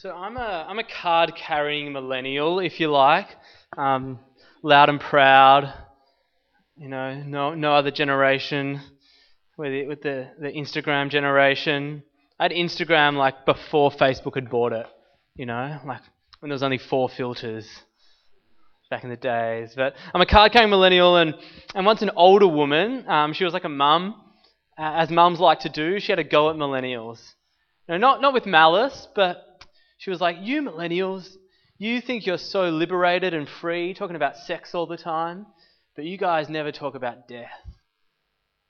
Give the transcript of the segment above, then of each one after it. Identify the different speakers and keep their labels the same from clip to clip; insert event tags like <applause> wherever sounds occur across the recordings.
Speaker 1: So I'm a I'm a card carrying millennial, if you like, um, loud and proud. You know, no no other generation with the, with the the Instagram generation. I had Instagram like before Facebook had bought it. You know, like when there was only four filters back in the days. But I'm a card carrying millennial, and and once an older woman, um, she was like a mum, as mums like to do. She had a go at millennials. No, not not with malice, but she was like, You millennials, you think you're so liberated and free, talking about sex all the time, but you guys never talk about death.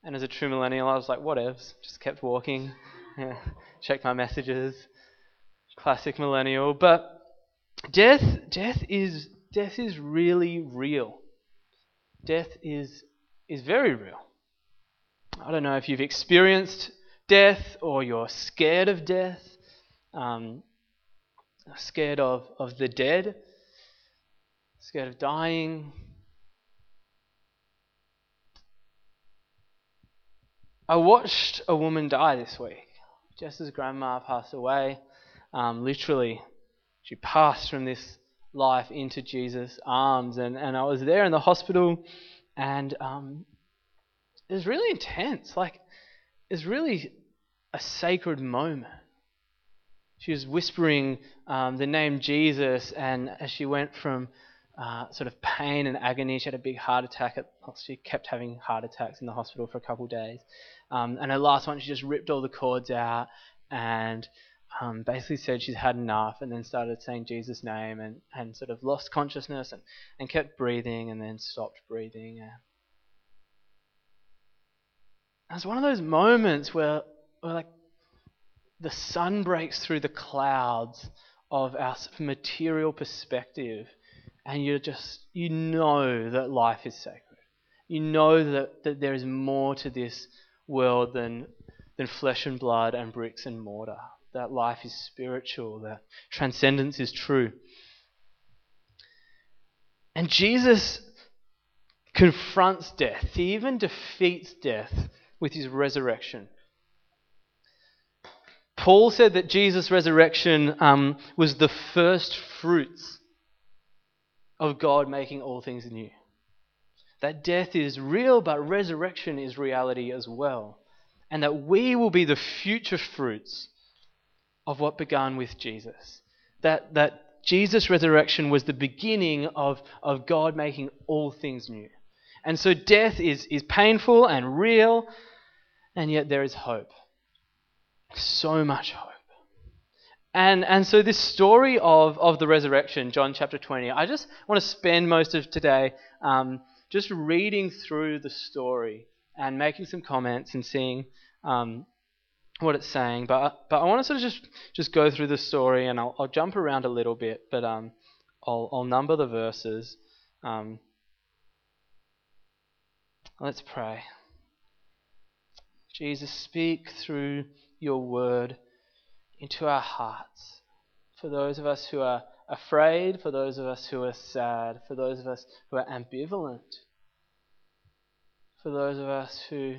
Speaker 1: And as a true millennial, I was like, Whatevs. Just kept walking, <laughs> checked my messages. Classic millennial. But death, death is, death is really real. Death is, is very real. I don't know if you've experienced death or you're scared of death. Um, scared of, of the dead, scared of dying. I watched a woman die this week. Just as grandma passed away, um, literally, she passed from this life into Jesus' arms. And, and I was there in the hospital, and um, it was really intense. Like, it's really a sacred moment. She was whispering um, the name Jesus, and as she went from uh, sort of pain and agony, she had a big heart attack. At, she kept having heart attacks in the hospital for a couple of days. Um, and her last one, she just ripped all the cords out and um, basically said she's had enough, and then started saying Jesus' name and, and sort of lost consciousness and, and kept breathing and then stopped breathing. And it was one of those moments where, like the sun breaks through the clouds of our material perspective, and you just you know that life is sacred. You know that, that there is more to this world than than flesh and blood and bricks and mortar. That life is spiritual, that transcendence is true. And Jesus confronts death. He even defeats death with his resurrection. Paul said that Jesus' resurrection um, was the first fruits of God making all things new. That death is real, but resurrection is reality as well. And that we will be the future fruits of what began with Jesus. That, that Jesus' resurrection was the beginning of, of God making all things new. And so death is, is painful and real, and yet there is hope. So much hope. And, and so, this story of, of the resurrection, John chapter 20, I just want to spend most of today um, just reading through the story and making some comments and seeing um, what it's saying. But, but I want to sort of just, just go through the story and I'll, I'll jump around a little bit, but um, I'll, I'll number the verses. Um, let's pray. Jesus, speak through your word into our hearts. For those of us who are afraid, for those of us who are sad, for those of us who are ambivalent, for those of us who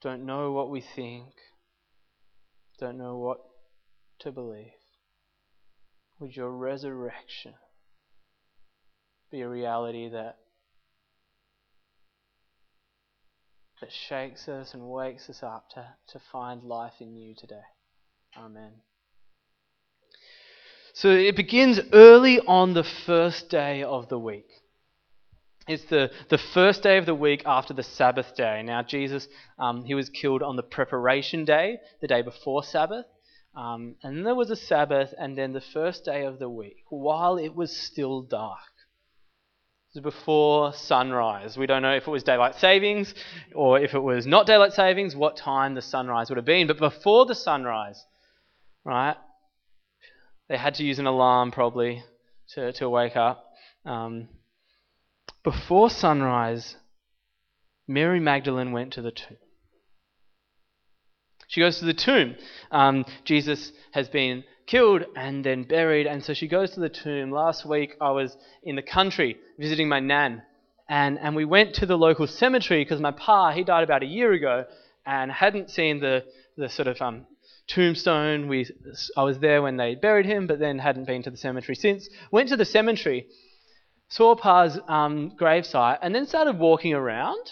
Speaker 1: don't know what we think, don't know what to believe. Would your resurrection be a reality that that shakes us and wakes us up to, to find life in you today. Amen. So it begins early on the first day of the week. It's the, the first day of the week after the Sabbath day. Now, Jesus, um, he was killed on the preparation day, the day before Sabbath. Um, and there was a Sabbath, and then the first day of the week, while it was still dark before sunrise. We don't know if it was daylight savings or if it was not daylight savings, what time the sunrise would have been. But before the sunrise, right, they had to use an alarm probably to, to wake up. Um, before sunrise, Mary Magdalene went to the tomb. She goes to the tomb. Um, Jesus has been killed and then buried. And so she goes to the tomb. Last week I was in the country visiting my nan. And, and we went to the local cemetery because my pa, he died about a year ago and hadn't seen the, the sort of um, tombstone. We, I was there when they buried him, but then hadn't been to the cemetery since. Went to the cemetery, saw Pa's um, gravesite, and then started walking around.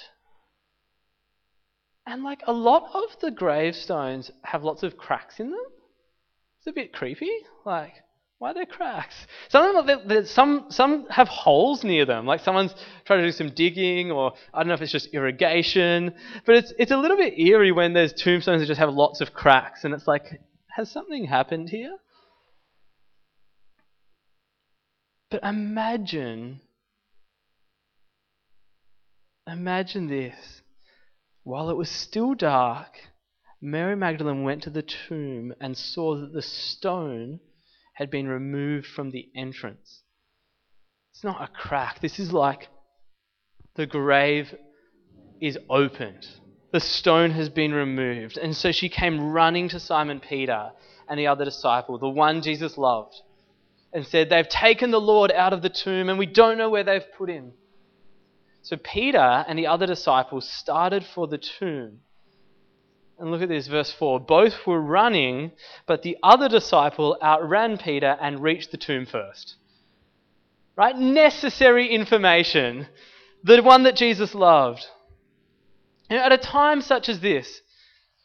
Speaker 1: And like a lot of the gravestones have lots of cracks in them. A bit creepy. Like, why are there cracks? Some of them, some some have holes near them, like someone's trying to do some digging, or I don't know if it's just irrigation. But it's it's a little bit eerie when there's tombstones that just have lots of cracks, and it's like, has something happened here? But imagine, imagine this. While it was still dark, Mary Magdalene went to the tomb and saw that the stone had been removed from the entrance. It's not a crack. This is like the grave is opened. The stone has been removed. And so she came running to Simon Peter and the other disciple, the one Jesus loved, and said, They've taken the Lord out of the tomb and we don't know where they've put him. So Peter and the other disciples started for the tomb. And look at this, verse 4. Both were running, but the other disciple outran Peter and reached the tomb first. Right? Necessary information. The one that Jesus loved. You know, at a time such as this,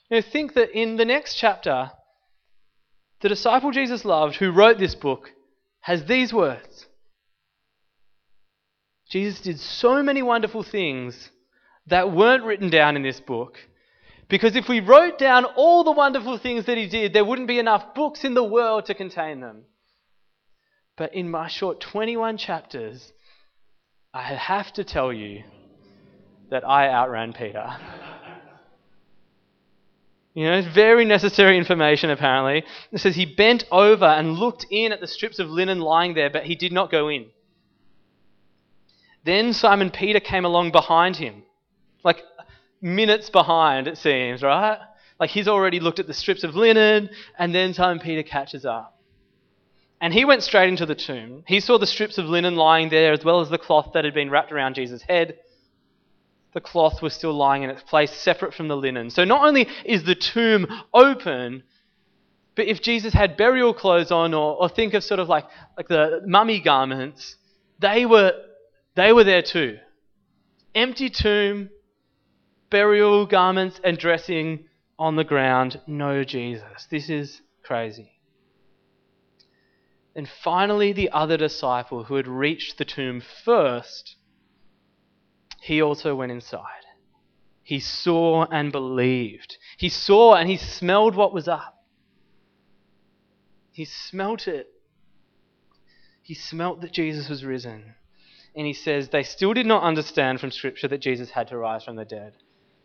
Speaker 1: you know, think that in the next chapter, the disciple Jesus loved, who wrote this book, has these words Jesus did so many wonderful things that weren't written down in this book because if we wrote down all the wonderful things that he did, there wouldn't be enough books in the world to contain them. But in my short 21 chapters, I have to tell you that I outran Peter. <laughs> You know, it's very necessary information apparently. It says he bent over and looked in at the strips of linen lying there, but he did not go in. Then Simon Peter came along behind him. Like minutes behind, it seems, right? Like he's already looked at the strips of linen, and then Simon Peter catches up. And he went straight into the tomb. He saw the strips of linen lying there, as well as the cloth that had been wrapped around Jesus' head. The cloth was still lying in its place, separate from the linen. So not only is the tomb open, but if Jesus had burial clothes on, or, or think of sort of like, like the mummy garments, they were, they were there too. Empty tomb, burial garments and dressing on the ground. No Jesus. This is crazy. And finally, the other disciple who had reached the tomb first, he also went inside. He saw and believed. He saw and he smelled what was up. He smelt it. He smelt that Jesus was risen. And he says they still did not understand from Scripture that Jesus had to rise from the dead.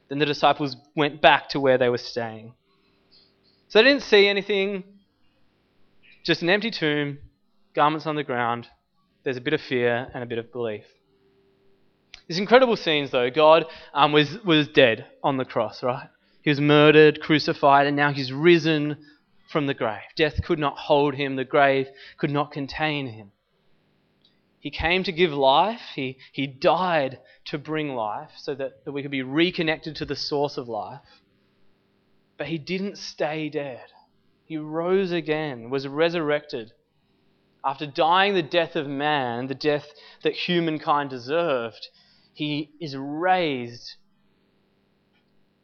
Speaker 1: Then the disciples went back to where they were staying. So they didn't see anything, just an empty tomb, garments on the ground. There's a bit of fear and a bit of belief. These incredible scenes, though, God um, was, was dead on the cross, right? He was murdered, crucified, and now he's risen from the grave. Death could not hold him, the grave could not contain him. He came to give life. He, he died to bring life so that, that we could be reconnected to the source of life. But he didn't stay dead. He rose again, was resurrected. After dying the death of man, the death that humankind deserved, he is raised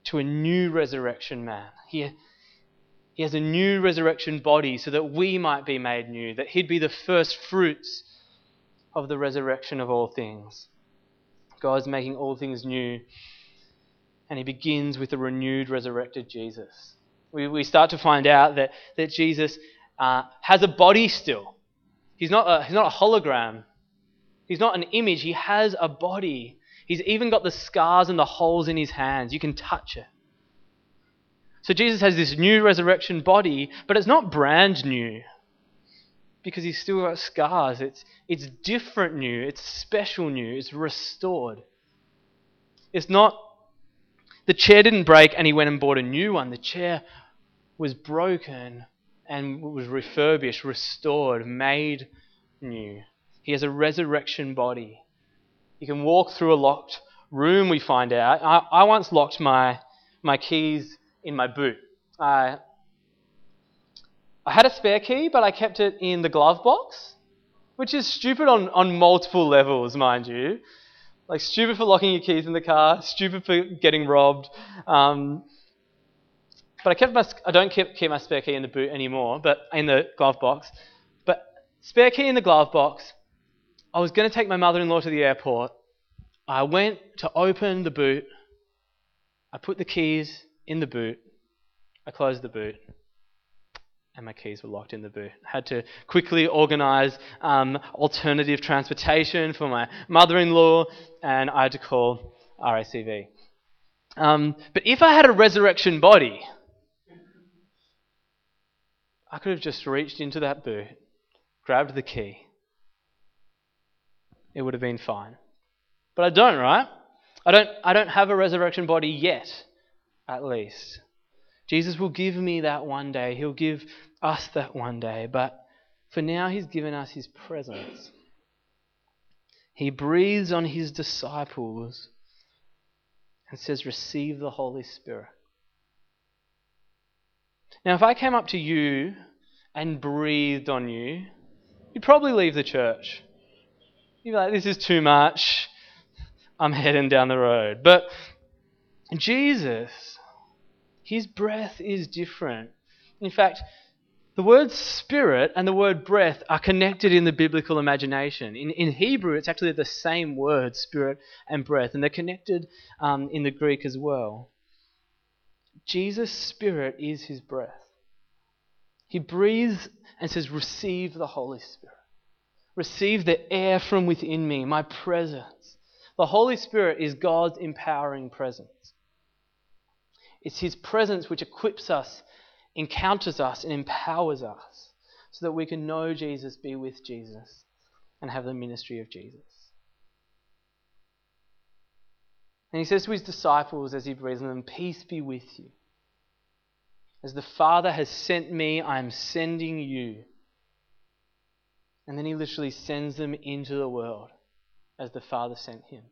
Speaker 1: to a new resurrection man. He, he has a new resurrection body so that we might be made new, that he'd be the first fruits of the resurrection of all things. God's making all things new. And he begins with a renewed, resurrected Jesus. We, we start to find out that, that Jesus uh, has a body still. He's not, a, he's not a hologram, he's not an image. He has a body. He's even got the scars and the holes in his hands. You can touch it. So Jesus has this new resurrection body, but it's not brand new because he's still got scars. It's, it's different new, it's special new, it's restored. It's not, the chair didn't break and he went and bought a new one. The chair was broken and was refurbished, restored, made new. He has a resurrection body. He can walk through a locked room, we find out. I, I once locked my, my keys in my boot. I I had a spare key, but I kept it in the glove box, which is stupid on, on multiple levels, mind you. Like, stupid for locking your keys in the car, stupid for getting robbed. Um, but I kept my, I don't keep, keep my spare key in the boot anymore, but in the glove box. But spare key in the glove box. I was going to take my mother-in-law to the airport. I went to open the boot. I put the keys in the boot. I closed the boot and my keys were locked in the boot. I had to quickly organise um, alternative transportation for my mother-in-law, and I had to call RACV. Um, but if I had a resurrection body, I could have just reached into that boot, grabbed the key. It would have been fine. But I don't, right? I don't, I don't have a resurrection body yet, at least. Jesus will give me that one day. He'll give us that one day. But for now, He's given us His presence. He breathes on His disciples and says, Receive the Holy Spirit. Now, if I came up to you and breathed on you, you'd probably leave the church. You'd be like, This is too much. I'm heading down the road. But Jesus, his breath is different. In fact, the word spirit and the word breath are connected in the biblical imagination. In, in Hebrew, it's actually the same word, spirit and breath, and they're connected um, in the Greek as well. Jesus' spirit is his breath. He breathes and says, Receive the Holy Spirit. Receive the air from within me, my presence. The Holy Spirit is God's empowering presence. It's His presence which equips us, encounters us, and empowers us so that we can know Jesus, be with Jesus, and have the ministry of Jesus. And He says to His disciples as He on them, Peace be with you. As the Father has sent me, I am sending you. And then He literally sends them into the world as the Father sent Him.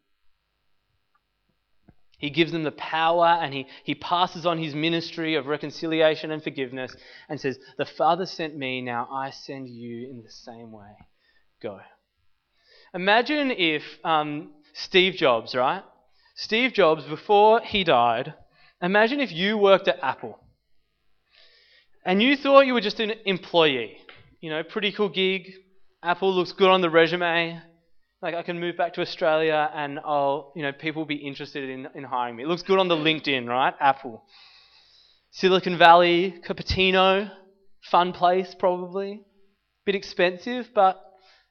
Speaker 1: He gives them the power and he, he passes on his ministry of reconciliation and forgiveness and says, The Father sent me, now I send you in the same way. Go. Imagine if um, Steve Jobs, right? Steve Jobs, before he died, imagine if you worked at Apple and you thought you were just an employee. You know, pretty cool gig. Apple looks good on the resume like I can move back to Australia and I'll, you know, people will be interested in, in hiring me. It looks good on the LinkedIn, right? Apple. Silicon Valley, Cupertino, fun place probably. Bit expensive, but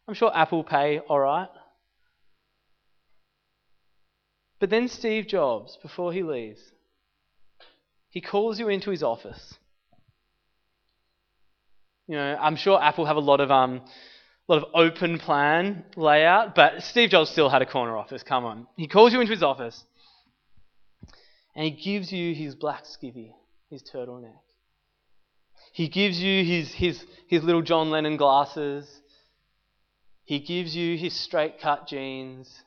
Speaker 1: I'm sure Apple pay all right. But then Steve Jobs, before he leaves, he calls you into his office. You know, I'm sure Apple have a lot of um, lot of open plan layout, but Steve Jobs still had a corner office. Come on. He calls you into his office and he gives you his black skivvy, his turtleneck. He gives you his, his, his little John Lennon glasses. He gives you his straight cut jeans.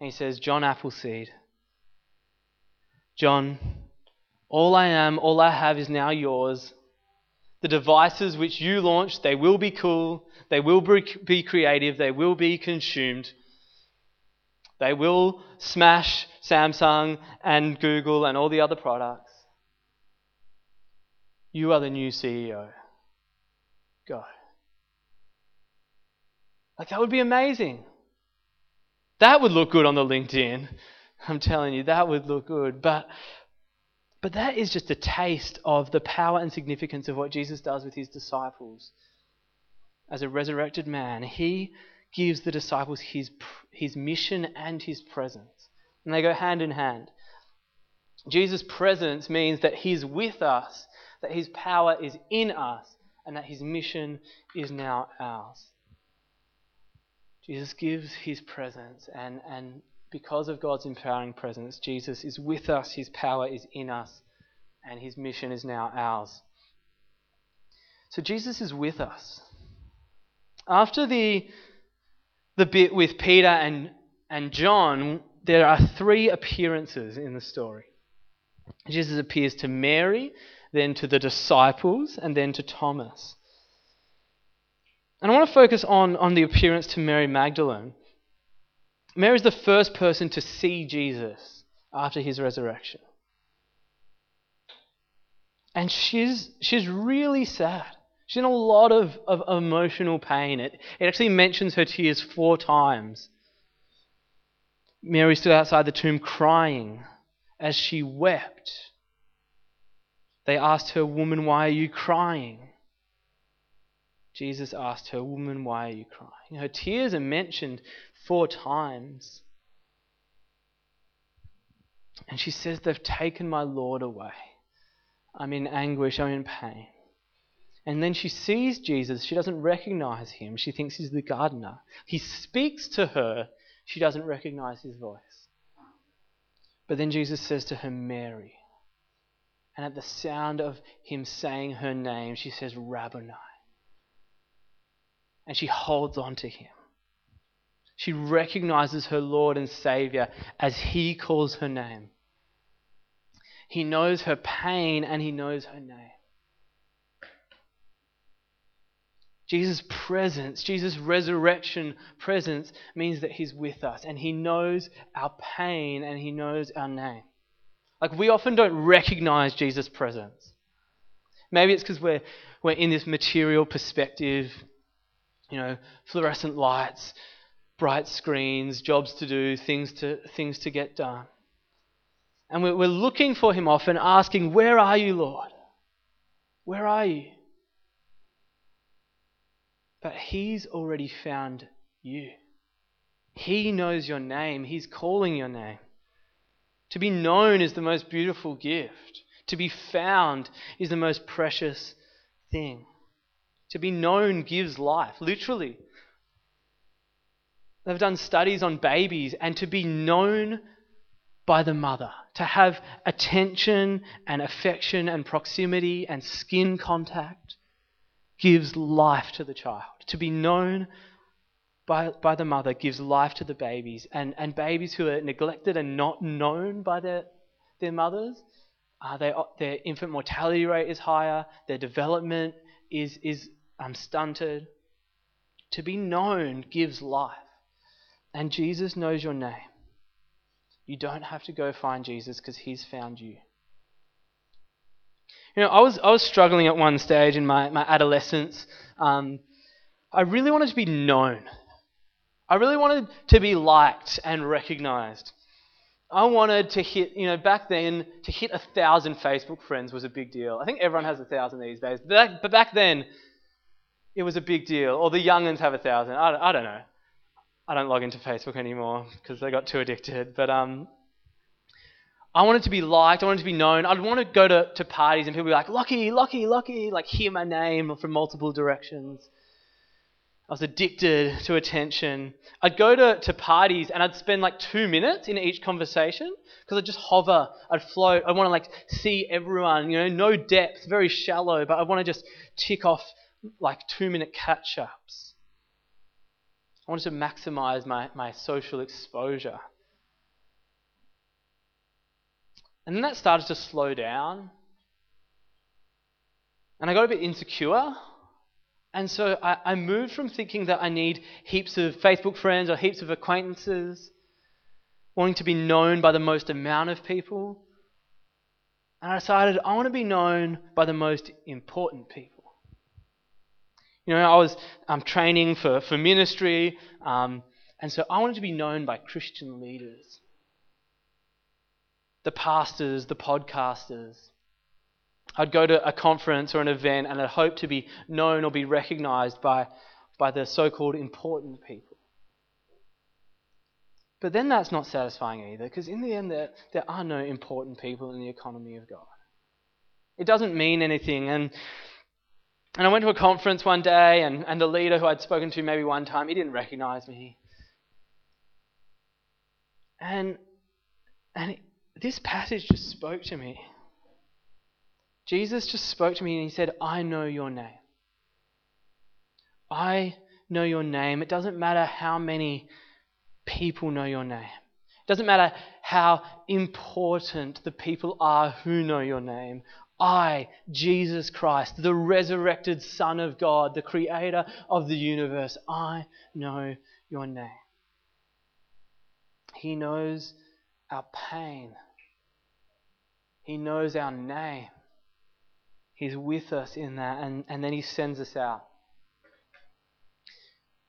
Speaker 1: And he says, John Appleseed, John, all I am, all I have is now yours. The devices which you launch, they will be cool, they will be creative, they will be consumed. They will smash Samsung and Google and all the other products. You are the new CEO. Go. Like, that would be amazing. That would look good on the LinkedIn. I'm telling you, that would look good. But but that is just a taste of the power and significance of what Jesus does with his disciples. As a resurrected man, he gives the disciples his, his mission and his presence. And they go hand in hand. Jesus' presence means that he's with us, that his power is in us, and that his mission is now ours. Jesus gives his presence, and, and because of God's empowering presence, Jesus is with us, his power is in us, and his mission is now ours. So Jesus is with us. After the, the bit with Peter and, and John, there are three appearances in the story. Jesus appears to Mary then to the disciples, and then to Thomas. And I want to focus on, on the appearance to Mary Magdalene. Mary is the first person to see Jesus after his resurrection. And she's, she's really sad. She's in a lot of, of emotional pain. It, it actually mentions her tears four times. Mary stood outside the tomb crying as she wept. They asked her, Woman, why are you crying? Jesus asked her, Woman, why are you crying? Her tears are mentioned four times. And she says, They've taken my Lord away. I'm in anguish, I'm in pain. And then she sees Jesus. She doesn't recognize him. She thinks he's the gardener. He speaks to her. She doesn't recognize his voice. But then Jesus says to her, Mary. And at the sound of him saying her name, she says, Rabboni and she holds on to him. She recognizes her Lord and Savior as he calls her name. He knows her pain and he knows her name. Jesus' presence, Jesus' resurrection presence means that he's with us and he knows our pain and he knows our name. Like we often don't recognize Jesus' presence. Maybe it's because we're, we're in this material perspective you know, fluorescent lights, bright screens, jobs to do, things to, things to get done. And we're, we're looking for him often, asking, Where are you, Lord? Where are you? But he's already found you. He knows your name, he's calling your name. To be known is the most beautiful gift. To be found is the most precious thing. To be known gives life, literally. They've done studies on babies, and to be known by the mother, to have attention and affection and proximity and skin contact, gives life to the child. To be known by, by the mother gives life to the babies. And, and babies who are neglected and not known by their, their mothers, uh, their, their infant mortality rate is higher, their development is, is I'm stunted. To be known gives life. And Jesus knows your name. You don't have to go find Jesus because he's found you. You know, I was, I was struggling at one stage in my, my adolescence. Um, I really wanted to be known. I really wanted to be liked and recognized. I wanted to hit, you know, back then, to hit a thousand Facebook friends was a big deal. I think everyone has a thousand these days. But back, but back then, it was a big deal. Or the youngins have a thousand. I, I don't know. I don't log into Facebook anymore because they got too addicted. But um, I wanted to be liked. I wanted to be known. I'd want to go to, to parties and people be like, Lockie, Lockie, Lockie, like hear my name from multiple directions. I was addicted to attention. I'd go to, to parties and I'd spend like two minutes in each conversation because I'd just hover, I'd float. I want to like see everyone, you know, no depth, very shallow, but I want to just tick off like two minute catch ups. I wanted to maximize my, my social exposure. And then that started to slow down. And I got a bit insecure. And so I, I, moved from thinking that I need heaps of Facebook friends or heaps of acquaintances, wanting to be known by the most amount of people. And I decided I want to be known by the most important people. You know, I was um, training for, for ministry, um, and so I wanted to be known by Christian leaders the pastors, the podcasters. I'd go to a conference or an event and I'd hope to be known or be recognized by, by the so called important people. But then that's not satisfying either, because in the end, there, there are no important people in the economy of God. It doesn't mean anything. And and I went to a conference one day, and, and the leader who I'd spoken to maybe one time, he didn't recognize me. And, and it, this passage just spoke to me. Jesus just spoke to me and he said, I know your name. I know your name. It doesn't matter how many people know your name. It doesn't matter how important the people are who know your name. I, Jesus Christ, the resurrected Son of God, the creator of the universe, I know your name. He knows our pain. He knows our name. He's with us in that, and, and then He sends us out.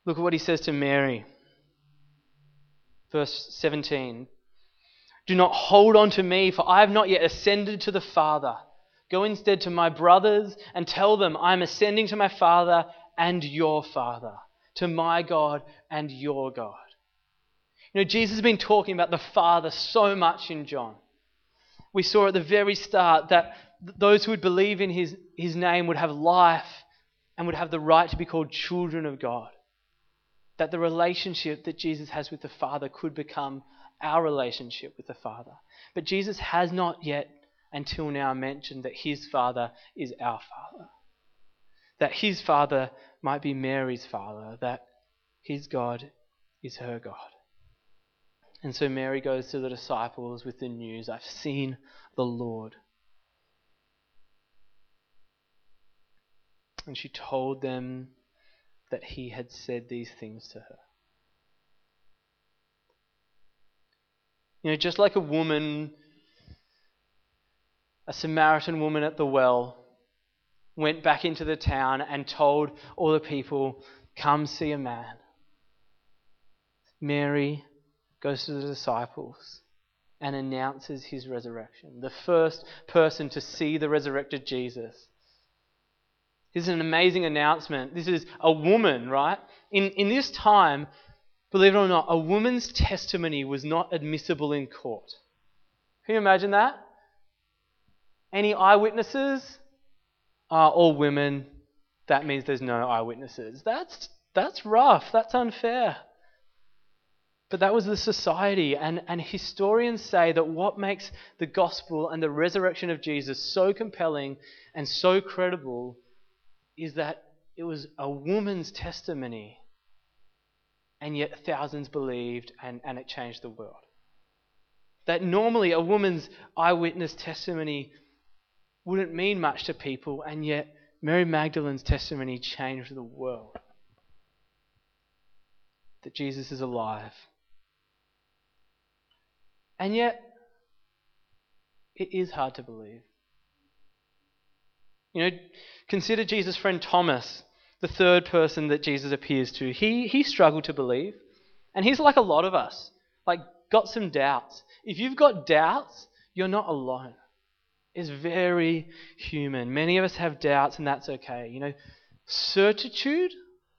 Speaker 1: Look at what He says to Mary. Verse 17 Do not hold on to me, for I have not yet ascended to the Father. Go instead to my brothers and tell them, I am ascending to my Father and your Father, to my God and your God. You know, Jesus has been talking about the Father so much in John. We saw at the very start that those who would believe in his, his name would have life and would have the right to be called children of God. That the relationship that Jesus has with the Father could become our relationship with the Father. But Jesus has not yet, until now, mentioned that his Father is our Father. That his Father might be Mary's Father. That his God is her God. And so Mary goes to the disciples with the news I've seen the Lord. And she told them that he had said these things to her. You know, just like a woman, a Samaritan woman at the well, went back into the town and told all the people, Come see a man. Mary goes to the disciples and announces his resurrection. The first person to see the resurrected Jesus. This is an amazing announcement. This is a woman, right? In, in this time, believe it or not, a woman's testimony was not admissible in court. Can you imagine that? Any eyewitnesses? Are all women. That means there's no eyewitnesses. That's, that's rough. That's unfair. But that was the society, and, and historians say that what makes the gospel and the resurrection of Jesus so compelling and so credible is that it was a woman's testimony, and yet thousands believed, and, and it changed the world. That normally a woman's eyewitness testimony wouldn't mean much to people, and yet Mary Magdalene's testimony changed the world. That Jesus is alive and yet, it is hard to believe. You know, consider Jesus' friend Thomas, the third person that Jesus appears to. He, he struggled to believe. And he's like a lot of us, like, got some doubts. If you've got doubts, you're not alone. It's very human. Many of us have doubts, and that's okay. You know, certitude,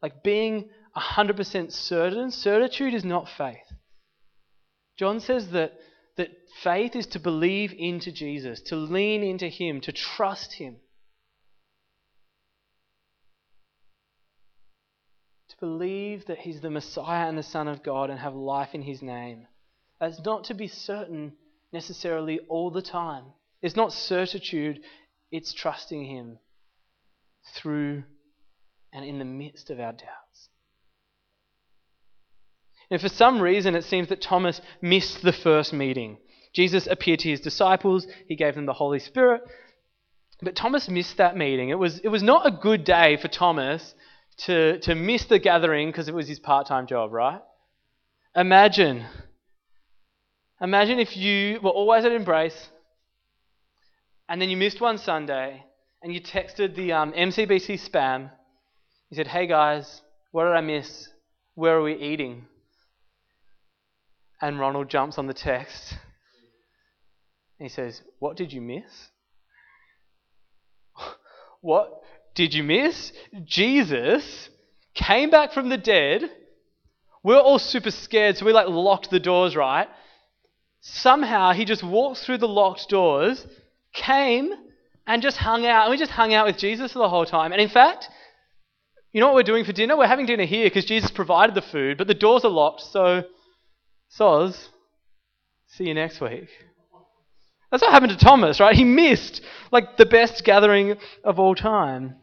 Speaker 1: like being 100% certain, certitude is not faith. John says that that faith is to believe into Jesus, to lean into Him, to trust Him. To believe that He's the Messiah and the Son of God and have life in His name. That's not to be certain necessarily all the time. It's not certitude, it's trusting Him through and in the midst of our doubts. And for some reason, it seems that Thomas missed the first meeting. Jesus appeared to his disciples, he gave them the Holy Spirit. But Thomas missed that meeting. It was, it was not a good day for Thomas to, to miss the gathering because it was his part time job, right? Imagine. Imagine if you were always at Embrace and then you missed one Sunday and you texted the um, MCBC spam. You said, hey guys, what did I miss? Where are we eating? And Ronald jumps on the text. and he says, What did you miss? <laughs> what did you miss? Jesus came back from the dead. We're all super scared, so we like locked the doors, right? Somehow he just walks through the locked doors, came, and just hung out. And we just hung out with Jesus the whole time. And in fact, you know what we're doing for dinner? We're having dinner here because Jesus provided the food, but the doors are locked, so Soz, see you next week. That's what happened to Thomas, right? He missed like the best gathering of all time.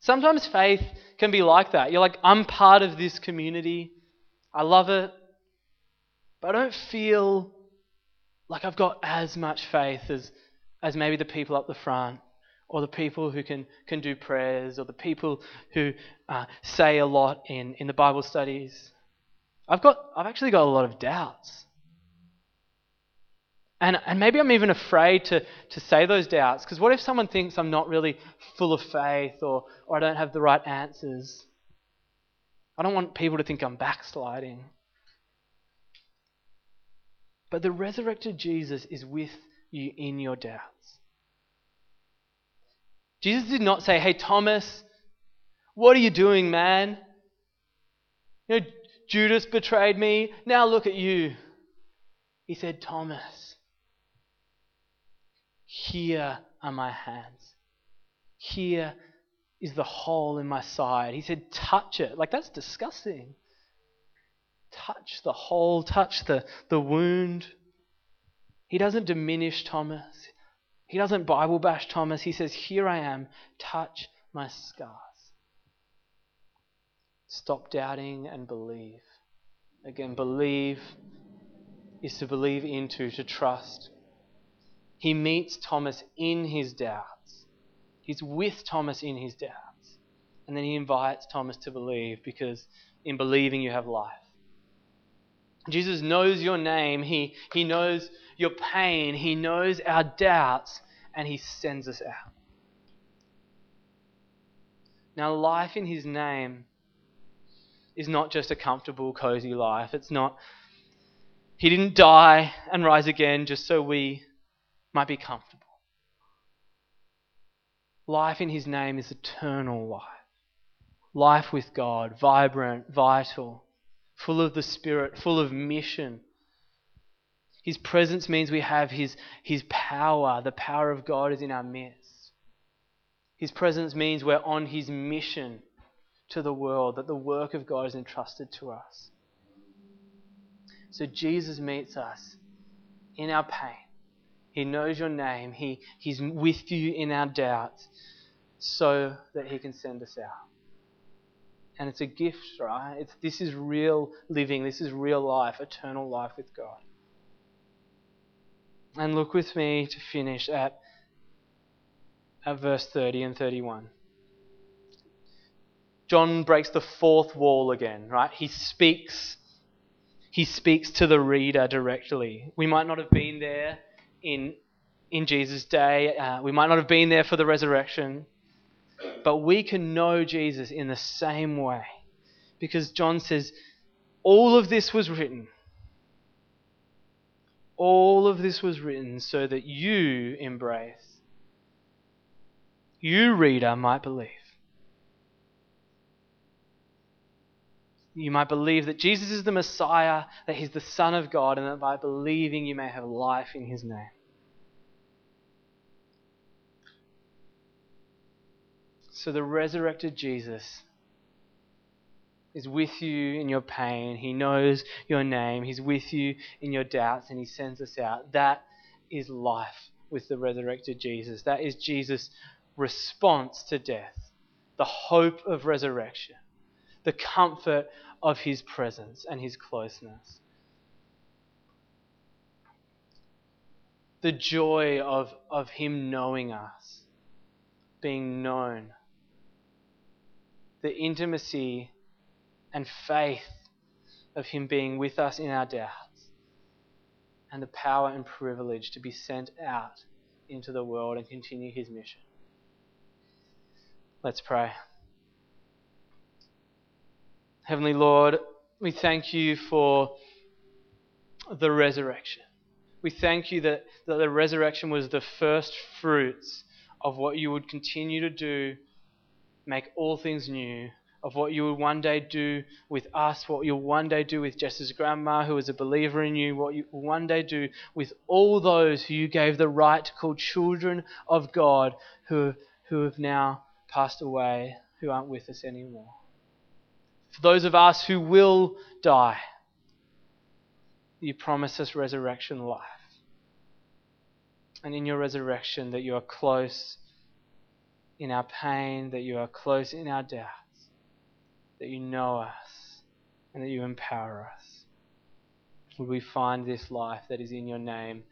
Speaker 1: Sometimes faith can be like that. You're like, I'm part of this community. I love it. But I don't feel like I've got as much faith as, as maybe the people up the front, or the people who can, can do prayers, or the people who uh, say a lot in, in the Bible studies. I've got I've actually got a lot of doubts. And, and maybe I'm even afraid to, to say those doubts, because what if someone thinks I'm not really full of faith or, or I don't have the right answers? I don't want people to think I'm backsliding. But the resurrected Jesus is with you in your doubts. Jesus did not say, Hey, Thomas, what are you doing, man? You know, Judas betrayed me. Now look at you. He said, Thomas, here are my hands. Here is the hole in my side. He said, touch it. Like, that's disgusting touch the hole, touch the, the wound. He doesn't diminish Thomas. He doesn't Bible bash Thomas. He says, Here I am, touch my scars. Stop doubting and believe. Again, believe is to believe into, to trust. He meets Thomas in his doubts. He's with Thomas in his doubts. And then he invites Thomas to believe because in believing you have life. Jesus knows your name. He, he knows your pain. He knows our doubts. And He sends us out. Now, life in His name is not just a comfortable, cozy life. It's not. He didn't die and rise again just so we might be comfortable. Life in His name is eternal life. Life with God, vibrant, vital full of the Spirit, full of mission. His presence means we have his, his power. The power of God is in our midst. His presence means we're on His mission to the world, that the work of God is entrusted to us. So Jesus meets us in our pain. He knows your name. He, he's with you in our doubts so that He can send us out. And it's a gift, right? It's, this is real living. This is real life, eternal life with God. And look with me to finish at, at verse 30 and 31. John breaks the fourth wall again, right? He speaks. He speaks to the reader directly. We might not have been there in in Jesus' day. Uh, we might not have been there for the resurrection. But we can know Jesus in the same way. Because John says, all of this was written. All of this was written so that you embrace, you, reader, might believe. You might believe that Jesus is the Messiah, that He's the Son of God, and that by believing you may have life in His name. So the resurrected Jesus is with you in your pain. He knows your name. He's with you in your doubts and he sends us out. That is life with the resurrected Jesus. That is Jesus' response to death, the hope of resurrection, the comfort of his presence and his closeness. The joy of, of him knowing us, being known the intimacy and faith of Him being with us in our doubts, and the power and privilege to be sent out into the world and continue His mission. Let's pray. Heavenly Lord, we thank you for the resurrection. We thank you that, that the resurrection was the first fruits of what you would continue to do make all things new, of what you will one day do with us, what you'll one day do with Jess's grandma, who is a believer in you, what you will one day do with all those who you gave the right to call children of God, who, who have now passed away, who aren't with us anymore. For those of us who will die, you promise us resurrection life. And in your resurrection, that you are close in our pain, that you are close in our doubts, that you know us, and that you empower us. Would we find this life that is in your name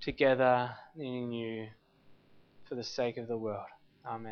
Speaker 1: together in you for the sake of the world. Amen.